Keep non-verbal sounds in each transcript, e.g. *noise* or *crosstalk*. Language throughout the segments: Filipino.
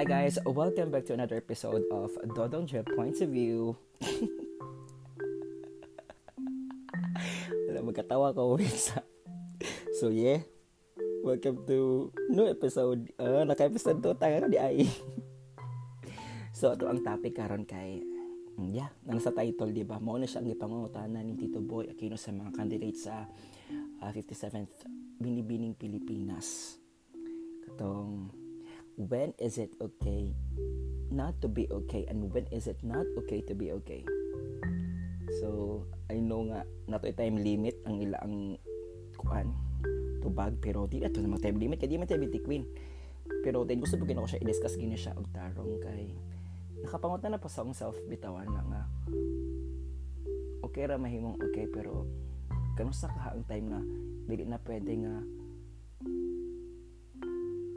Hi guys, welcome back to another episode of Dodong Jeff Points of View. *laughs* Alam, magkatawa ko sa... So yeah, welcome to new episode. Uh, naka-episode to tayo di ay. so ito ang topic karon kay yeah, nang sa title, di ba? Mao na siya ang ipangungutanan ni Tito Boy Aquino sa mga candidates sa uh, 57th Binibining Pilipinas. Katong when is it okay not to be okay and when is it not okay to be okay? So I know nga nato time limit ang ila ang kuan tubag pero di ato na time limit kay di man tayo queen. Pero then gusto ko siya i-discuss gini siya og tarong kay nakapangutan na pa sa akong self bitawan na nga okay ra mahimong okay pero kanusa ka ang time na dili na pwede nga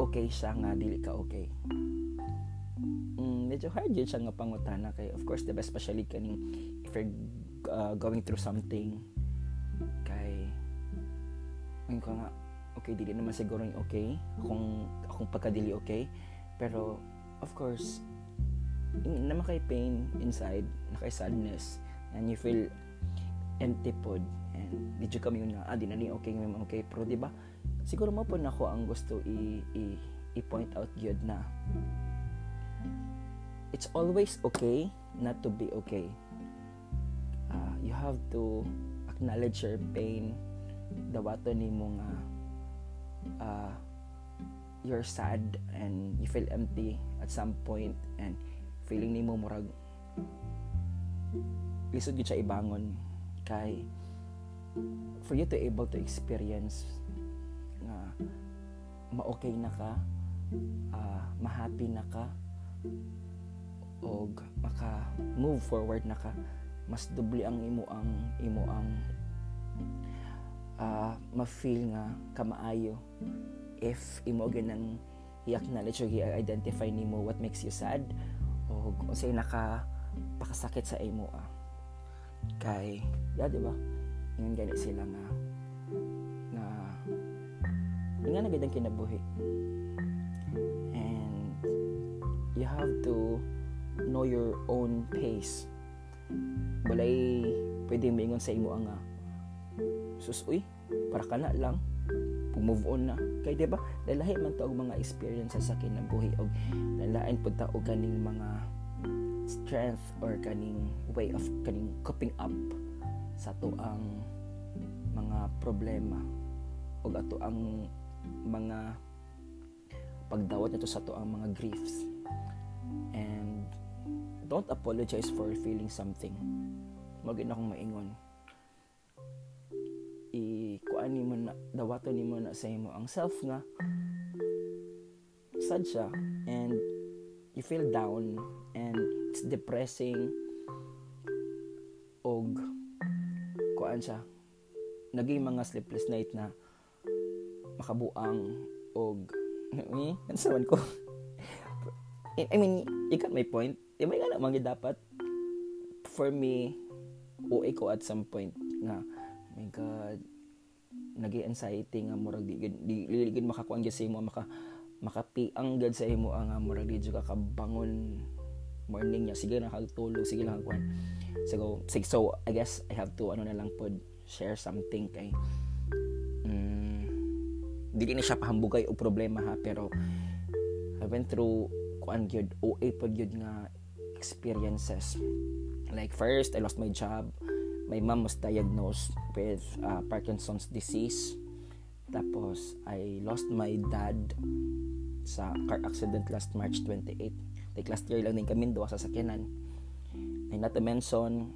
okay siya nga dili ka okay. Mm, medyo hard yun siya nga pangutana kay of course best especially kaning if you're uh, going through something kay ngayon ka nga okay dili naman siguro yung okay akong akong pagkadili okay. Pero of course in, naman kay pain inside na kay sadness and you feel empty pod and did you come yun nga ah di na ni okay nga okay. Pero di ba siguro mo po nako ang gusto i, i, i-point out gyud na it's always okay not to be okay. Uh, you have to acknowledge your pain dawato ni mo nga uh, you're sad and you feel empty at some point and feeling ni mo murag lisod gyud siya ibangon. Kay for you to able to experience nga ma-okay na ka uh, ma-happy na ka og maka move forward na ka mas doble ang imo ang imo ang uh, ma-feel nga kamaayo if imo ganang i-acknowledge o i-identify nimo what makes you sad o unsay naka pakasakit sa imo ah. kay ya di ba ingon gani sila nga nga na ang kinabuhi. And you have to know your own pace. Balay pwede maingon sa imo nga sus uy para ka na lang. Move on na. Kay di ba? Dalahi man to mga experiences sa kinabuhi og lalain pud ta og kaning mga strength or kaning way of kaning coping up sa to ang mga problema og ato ang mga pagdawat nito sa to ang mga griefs. And don't apologize for feeling something. Magin akong maingon. I kuan mo na dawaton nimo na sa imo ang self nga sad siya. And you feel down. And it's depressing. Og kuan siya. Naging mga sleepless night na makabuang og ni kansawan ko? I mean you got my point. Di ba nga mga dapat for me OA ko at some point nga my god nagi anxiety nga murag di di liligid makakuan gyud sa imo maka makapiang gad sa imo ang murag di ka kabangon morning niya. Sige na kagtulog sige lang kuan so, so I guess I have to ano na lang pod share something kay dili na siya pahambugay og problema ha? Pero I went through kuan gyud OA pod gyud nga experiences. Like first I lost my job. My mom was diagnosed with uh, Parkinson's disease. Tapos I lost my dad sa car accident last March 28 like last year lang din kami duwa sa sakyanan. And not to mention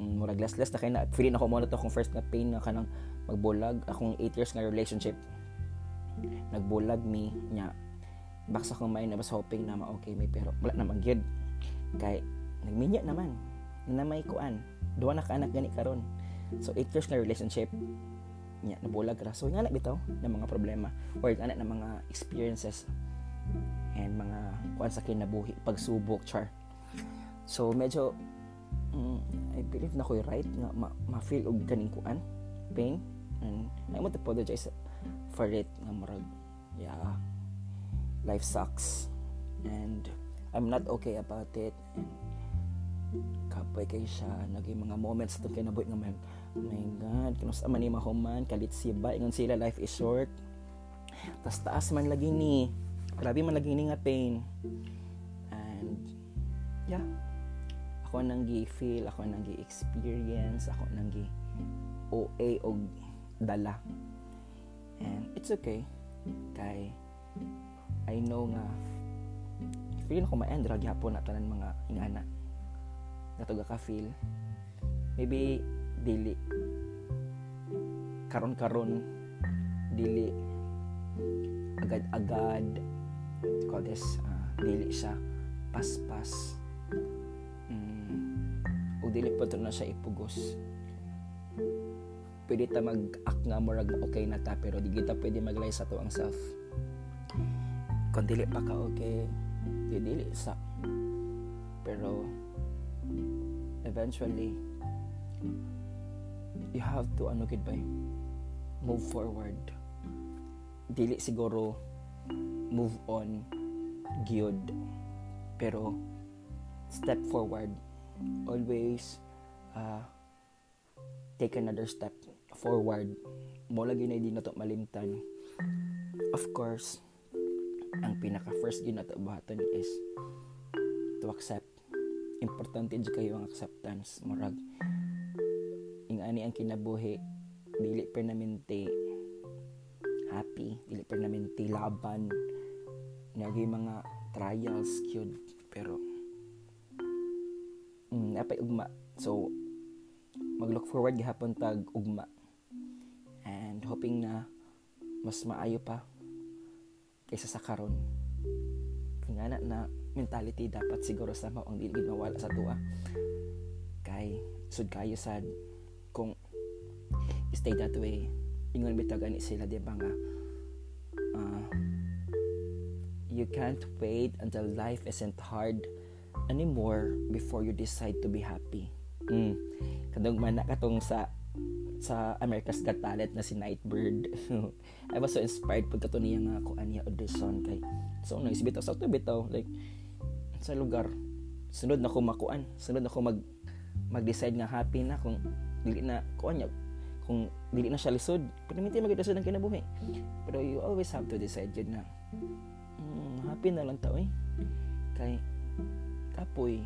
um, murag less less na kay na feeling ako mo na to akong first na pain nga kanang magbulag. Akong 8 years nga relationship nagbulag mi nya baksa ko may na hoping na ma-okay may pero wala naman gyud kay nagminya naman na may kuan duha na ka anak gani karon. So 8 years nga relationship. Nya nabulag ra. So nga na bitaw ng mga problema or ana na mga experiences and mga kuan sa kinabuhi pagsubok char. So medyo mm, I believe na ko'y right nga ma, ma-feel og kaning kuan pain. And I want to apologize for it nga murag yeah life sucks. And I'm not okay about it. And kapoy kay siya naging mga moments itong kinabuhi nga man my god kinus man ni mahuman kalit siba ingon sila life is short. Tas taas man lagi ni grabe man lagi ni nga pain. And yeah ako nang gi-feel ako nang gi-experience ako nang gi OA og dala and it's okay. Kay I know nga feeling ko ma-end ra gyapon na tanan mga ingana. Natuga ka feel. Maybe dili karon-karon dili agad-agad call this uh, dili siya paspas. Mm, o dili pa na siya ipugos pwede ta mag-act nga murag okay na ta pero di kita pwede maglay sa to ang self. Kung dili pa ka okay di dili sa. Pero eventually you have to ano gid bay move forward. Dili siguro move on gyud. Pero step forward. Always uh, take another step forward mo lagi na di na to malimtan. Of course ang pinaka first buhaton is to accept. Importante jud kayo ang acceptance murag. Ing ani ang kinabuhi dili permanente happy dili permanente laban. Nagi mga trials gyud pero mm, apay ugma. So mag-look forward gihapon tag ugma hoping na mas maayo pa kaysa sa karon. Ingana na mentality dapat siguro sa mao ang dili mawala sa tuwa. Kay sud kayo sad kung stay that way. Ingon bitaw gani sila di ba nga uh, you can't wait until life isn't hard anymore before you decide to be happy. Mm. kadong man katong sa sa America's Got Talent na si Nightbird. *laughs* I was so inspired pag kato niya nga ako aniya audition kay so nang isbitaw sa to bitaw like sa lugar sunod na ko makuan sunod na ko mag mag-decide nga happy na kung dili na kuan niya kung dili na siya lisod perminti magdasod ang kinabuhi pero you always have to decide yun na mm, happy na lang tao eh kay kapoy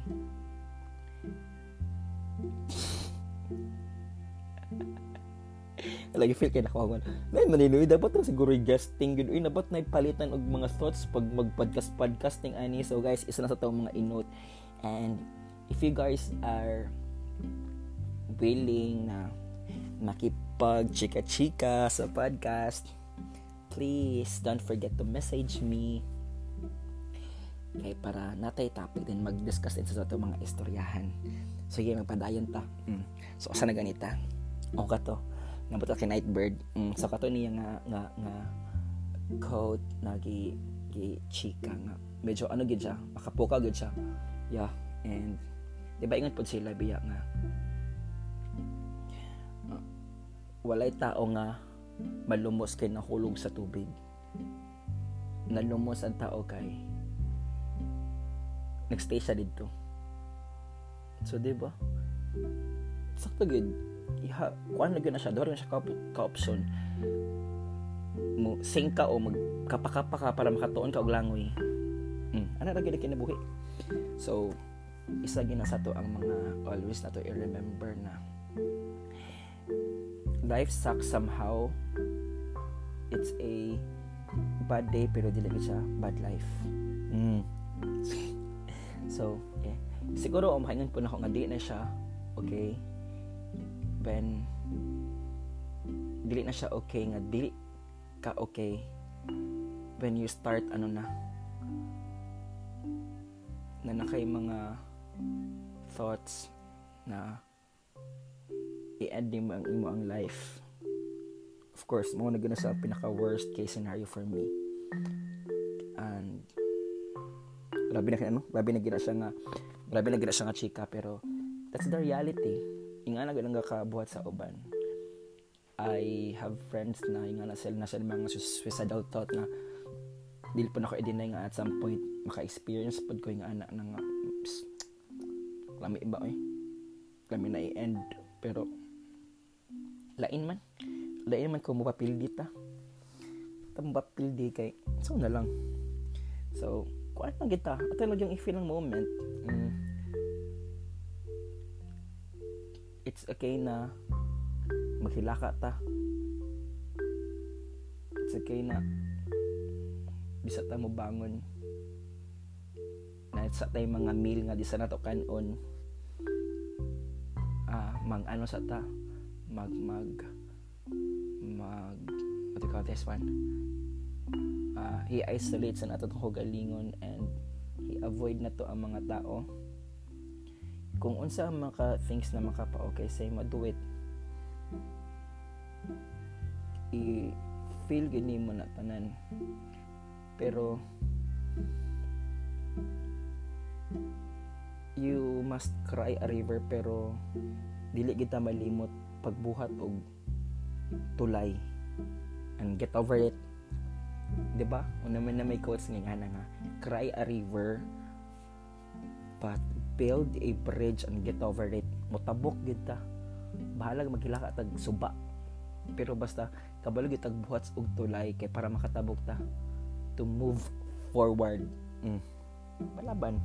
*laughs* lagi feel kay nakawawan nay maninuy dapat na siguro guesting gud uy nabat na palitan og mga thoughts pag mag podcast podcasting ani. So guys isa na sa taong mga inote and if you guys are willing na makipag chika-chika sa podcast please don't forget to message me. Kay para natay topic din mag-discuss din sa ato mga istoryahan. So yun magpadayon ta. Mm. so asa na ganita o ka to nabot kay Nightbird. Mm. so kato niya nga nga nga quote na gi chika nga. Medyo ano gid siya makapuka gid siya. Yeah and di ba ingon pod sila biya nga. Uh, walay tao nga malumos kay nahulog sa tubig. Nalumos ang tao kay nagstay siya dito so di ba? Sakto gid iha kuan na na siya doro siya ka, option mo sing ka o magkapakapa ka para makatuon ka og langoy. Mm. ana ra gid kinabuhi. So isa gina sa to ang mga always na to i-remember na life sucks somehow. It's a bad day pero dili siya bad life. Mm. *laughs* so yeah. Siguro umahingan po na ako nga di na siya okay when dili na siya okay nga dili ka okay when you start ano na na nakay mga thoughts na i-end mo ang imo ang life. Of course mo na gina sa pinaka worst case scenario for me. And grabe na ano grabe na gina siya nga grabe na gina siya nga chika pero that's the reality inga na ganang kabuhat sa uban I have friends na inga na sila na sila mga suicidal thought na dili po na ko i-deny nga at some point maka-experience pod ko yung anak nang pss, lami ba eh lami na i-end pero lain man lain man ko mapapildi ta ta mapapildi kay so na lang. So kuan lang kita. Ato lang yung i-feel ng moment? Mm. It's okay na maghilaka ta. It's okay na bisa ta mo bangon. Na sa tay mga meal nga di sa nato kanon. Ah mag ano sa ta? Mag mag mag what do you call this one? Uh, he isolates sa nato tong galingon and he avoid na to ang mga tao kung unsa ang mga things na makapa okay say mo do it. I feel gini mo na tanan. Pero you must cry a river pero dili kita malimot pagbuhat og tulay and get over it. Di ba una man na may quotes nga nga nga cry a river but build a bridge and get over it. Motabok gid ta. Bahala maghilaka tag suba pero basta kabalo gid buhat og tulay kay para makatabok ta to move forward. Mm. balaban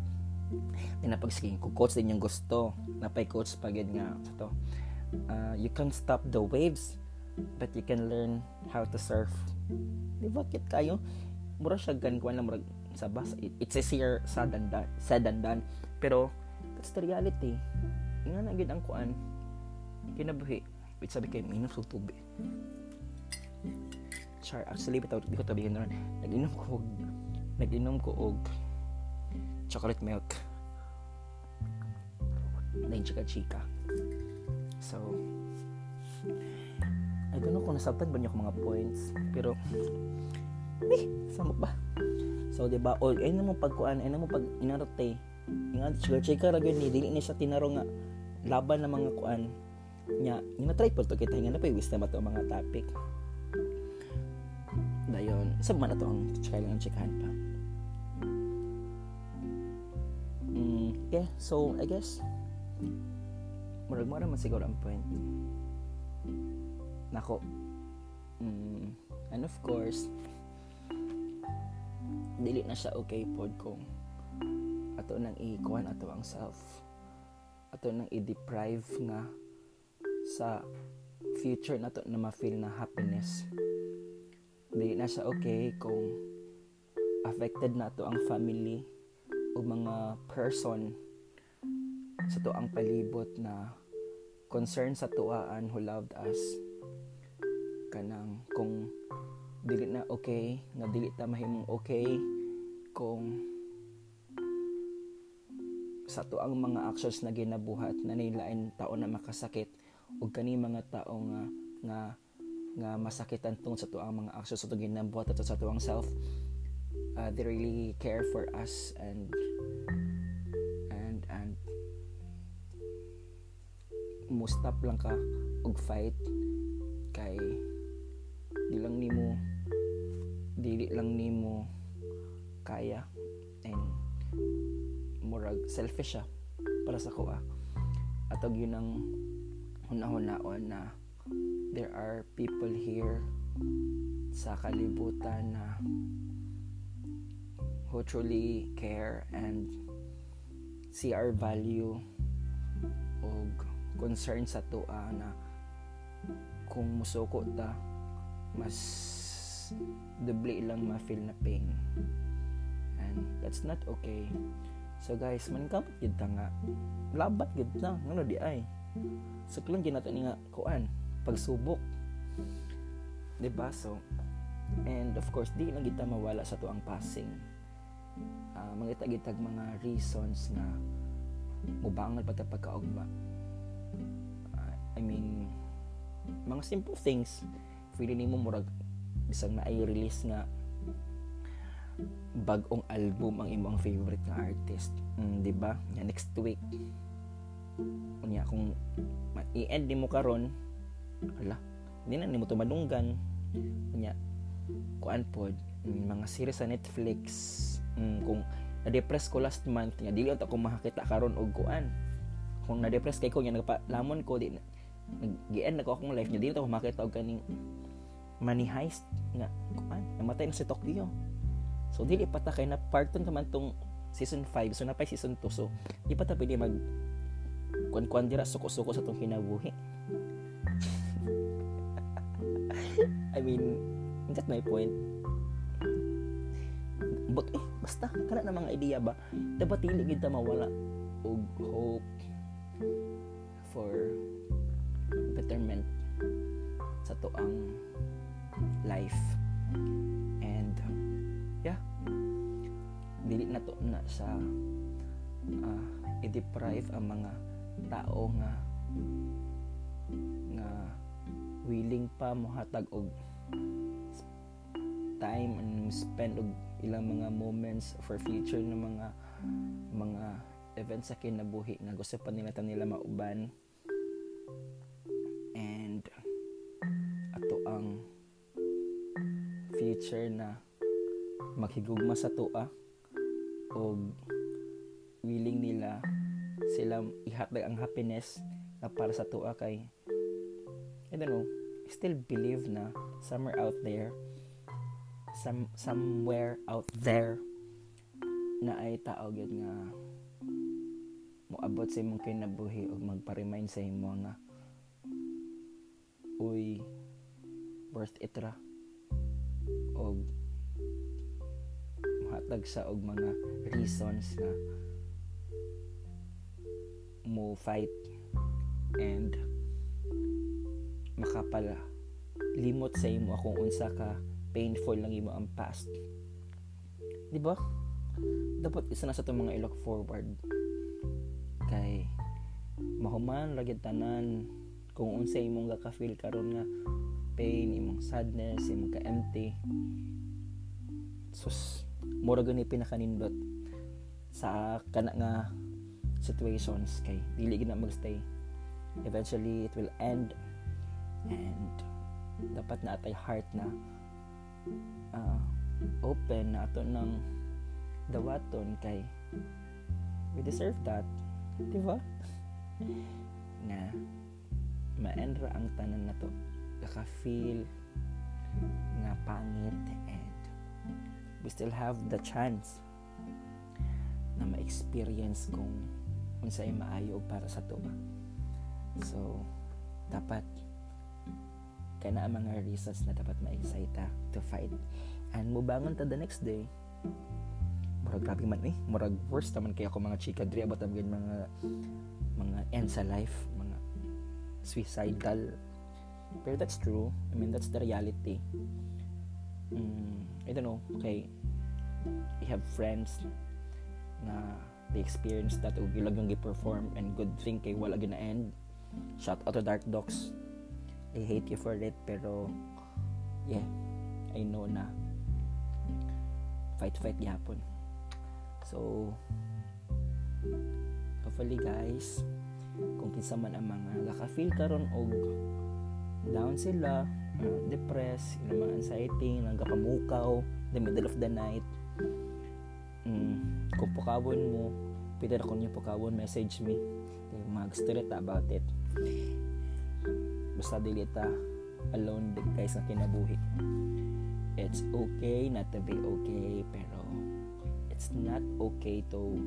napagsiging ko coach din yung gusto napay coach pagid nga sa to. Uh, you can stop the waves but you can learn how to surf. Di ba kit kayo? Mura siya gan kuan lang murag sa bus. It's easier sa than done said than done. Pero that's the reality. Nga na gid ang kuan. Kinabuhi wait sabi kay minom sa tubig. Char actually bitaw di ko tabihin ron nag-inom ko og nag-inom ko og chocolate milk. Na yung chika-chika so I don't know kung nasabtan ba niyo mga points pero eh, sama ba? So di ba o ay mo pagkuan ay mo pag inarte nga chika-chika ra ni dili ni siya tinaro nga laban ng mga kuan. Nya nga try po to kita nga na pa wisdom ato mga topic? Dayon sa man ato ang lang chikahan pa? Mm, yeah so I guess murag mura man siguro ang point. Nako mm, and of course dili na siya okay pod kung ato nang ikuan ato ang self. Ato nang i-deprive nga sa future nato na ma-feel na happiness. Dili na siya okay kung affected na to ang family o mga person sa to ang palibot na concern sa tuaan who loved us. Kanang kung dili na okay nga dili ta mahimong okay kung sa to ang mga actions na ginabuhat na nilain tao na makasakit ug kani mga tao nga nga nga masakitan tungod sa to ang mga actions sa to ginabuhat at sa to ang self uh, they really care for us and and and mo stop lang ka og fight kay di lang nimo dili lang nimo kaya and murag selfish siya para sa kuha. Atog yun ang hunahon na there are people here sa kalibutan na who truly care and see our value og concern sa tuwa na kung musuko ta mas doble lang ma-feel na pain. And that's not okay so guys maningkamot gid ta nga. Labat gid na ngano di ay. So kung ginato ni nga kuan pagsubok. Di ba? So and of course di na kita mawala sa tuang passing. Uh, mangita gitag mga reasons nga mubangal pa ta pagkaugma. I mean, mga simple things. Feeling nimo murag bisag na ay release nga bagong album ang imong favorite nga artist. Mm, 'di ba? Ya next week. Unya kung i-end nimo karon, ala, hindi na nimo to madunggan. Unya kuan pod mm, mga series sa Netflix mm, kung na-depress ko last month nga dili ako makakita karon og kuan kung na-depress kay ko nga nagpalamon ko di nag-end ako akong life niya dili ako makita og kaning money heist nga kuan namatay na si Tokyo so dili pa ta kay na part ta man tong season 5 so na pa season 2 so di pa ta pwede mag kuan-kuan dira suko-suko sa tong kinabuhi *laughs* I mean that's my point. But eh basta kana na mga idea ba? Dapat dili gid ta mawala og hope for betterment sa tuang life dili na to na sa uh, i-deprive ang mga tao nga nga willing pa mohatag og time and spend og ilang mga moments for future ng mga mga events sa kinabuhi. Nga gusto pa nila ta nila mauban. And ato ang future na maghigugma sa tua o willing nila sila ihatag ang happiness na para sa tua kay I don't know still believe na somewhere out there some somewhere out there na ay tao gyud nga moabot sa imong kinabuhi o magpa-remind sa imo nga uy worth it ra. Og mahatag sa og mga reasons na mo fight and makapala limot sa imo kung unsa ka painful lang imo ang past. Di ba? Dapat isa na sa itong mga i-look forward. Kay mahuman lagi tanan kung unsa imong gaka-feel karon nga pain imong sadness imong ka empty sus mura gani pinakanindot sa kana nga situations kay dili gina magstay. Eventually it will end. And dapat na atay heart na uh, open na ato ng dawaton kay we deserve that di ba? *laughs* Na ma-endra ang tanan na to. Naka-feel nga pangit we still have the chance na ma-experience kung unsay maayo para sa to so dapat kaya na mga reasons na dapat ma-excite to fight. And mubangon ta the next day. Murag grabe man eh. Murag worst naman kaya ako mga chika dre about ang mga mga end sa life mga suicidal. Pero that's true. I mean that's the reality mm, I don't know. Okay. I have friends na they experience that ug ilag yung gi-perform and good thing kay wala gina end. Shout out to Dark Dogs. I hate you for it pero yeah I know na fight fight yapon so hopefully guys kung kinsa man ang mga naka-feel karon og down sila depressed ilang mga anxiety nagapamukaw the middle of the night. Mm, kung pukawon mo pwede na kung yung pukawon message me. Mag story about it. Basta dili ta alone guys na kinabuhi. It's okay not to be okay pero it's not okay to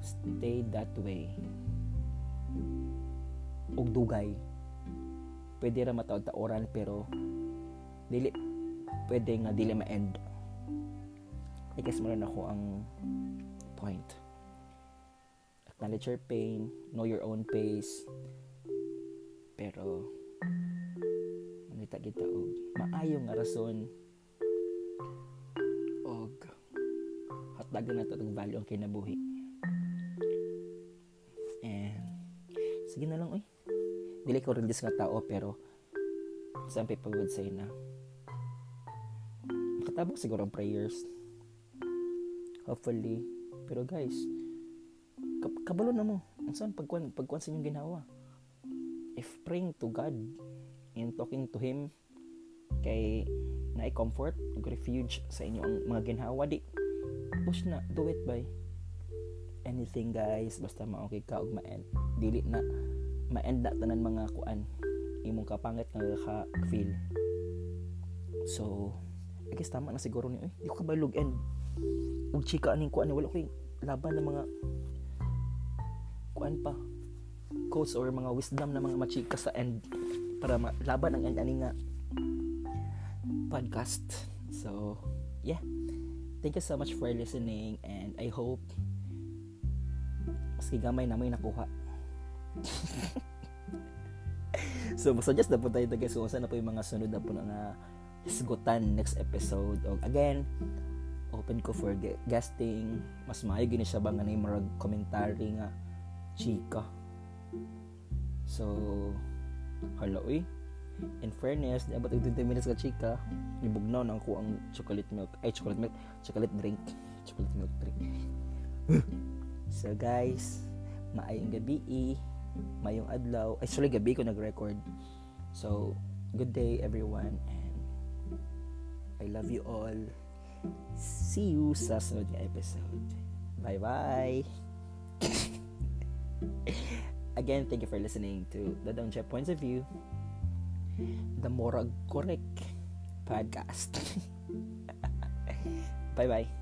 stay that way. Ug dugay pwede ra matawag ta oran pero dili pwede nga dili ma-end. Ikas mo rin ako ang point. Acknowledge your pain know your own pace pero manita kita og maayo nga rason og hatdagan nato og value ang kinabuhi. And sige na lang oy dili ko religious nga tao pero some people would say na makatabang siguro ang prayers. Hopefully. Pero guys kabalo na mo. Ang pagkuan pagkuan sa inyong ginawa? If praying to God and talking to Him kay na comfort ug refuge sa inyo ang mga ginhawa di push na do it by anything guys basta ma-okay ka ug ma-end. Dili na ma-end na tanan mga kuan. Imong kapangit nga ka feel so I guess tama na siguro ni oy di ko kabalog end ug chika aning kuan wala ko laban ng mga kuan pa quotes or mga wisdom na mga machika sa end para ma- laban ang end ani nga podcast. So yeah. Thank you so much for listening and I hope maski gamay na may nakuha *laughs* so suggest na po tayo guys kung saan na po yung mga sunod na po na isgutan next episode. O again open ko for guesting. Mas maayo gini siya ba nga na commentary nga chika. So hello eh. In fairness di abot 20 minutes ka chika? Ibugnaw na ako ang chocolate milk. Ay chocolate milk. Chocolate drink. Chocolate milk drink. *laughs* So guys maayong gabi mayong adlaw. Actually gabi ko nag-record. So good day everyone and I love you all. See you sa sunod nga episode. Bye bye *laughs* again thank you for listening to the Dongja Points of View the Morag Correct podcast. *laughs* Bye bye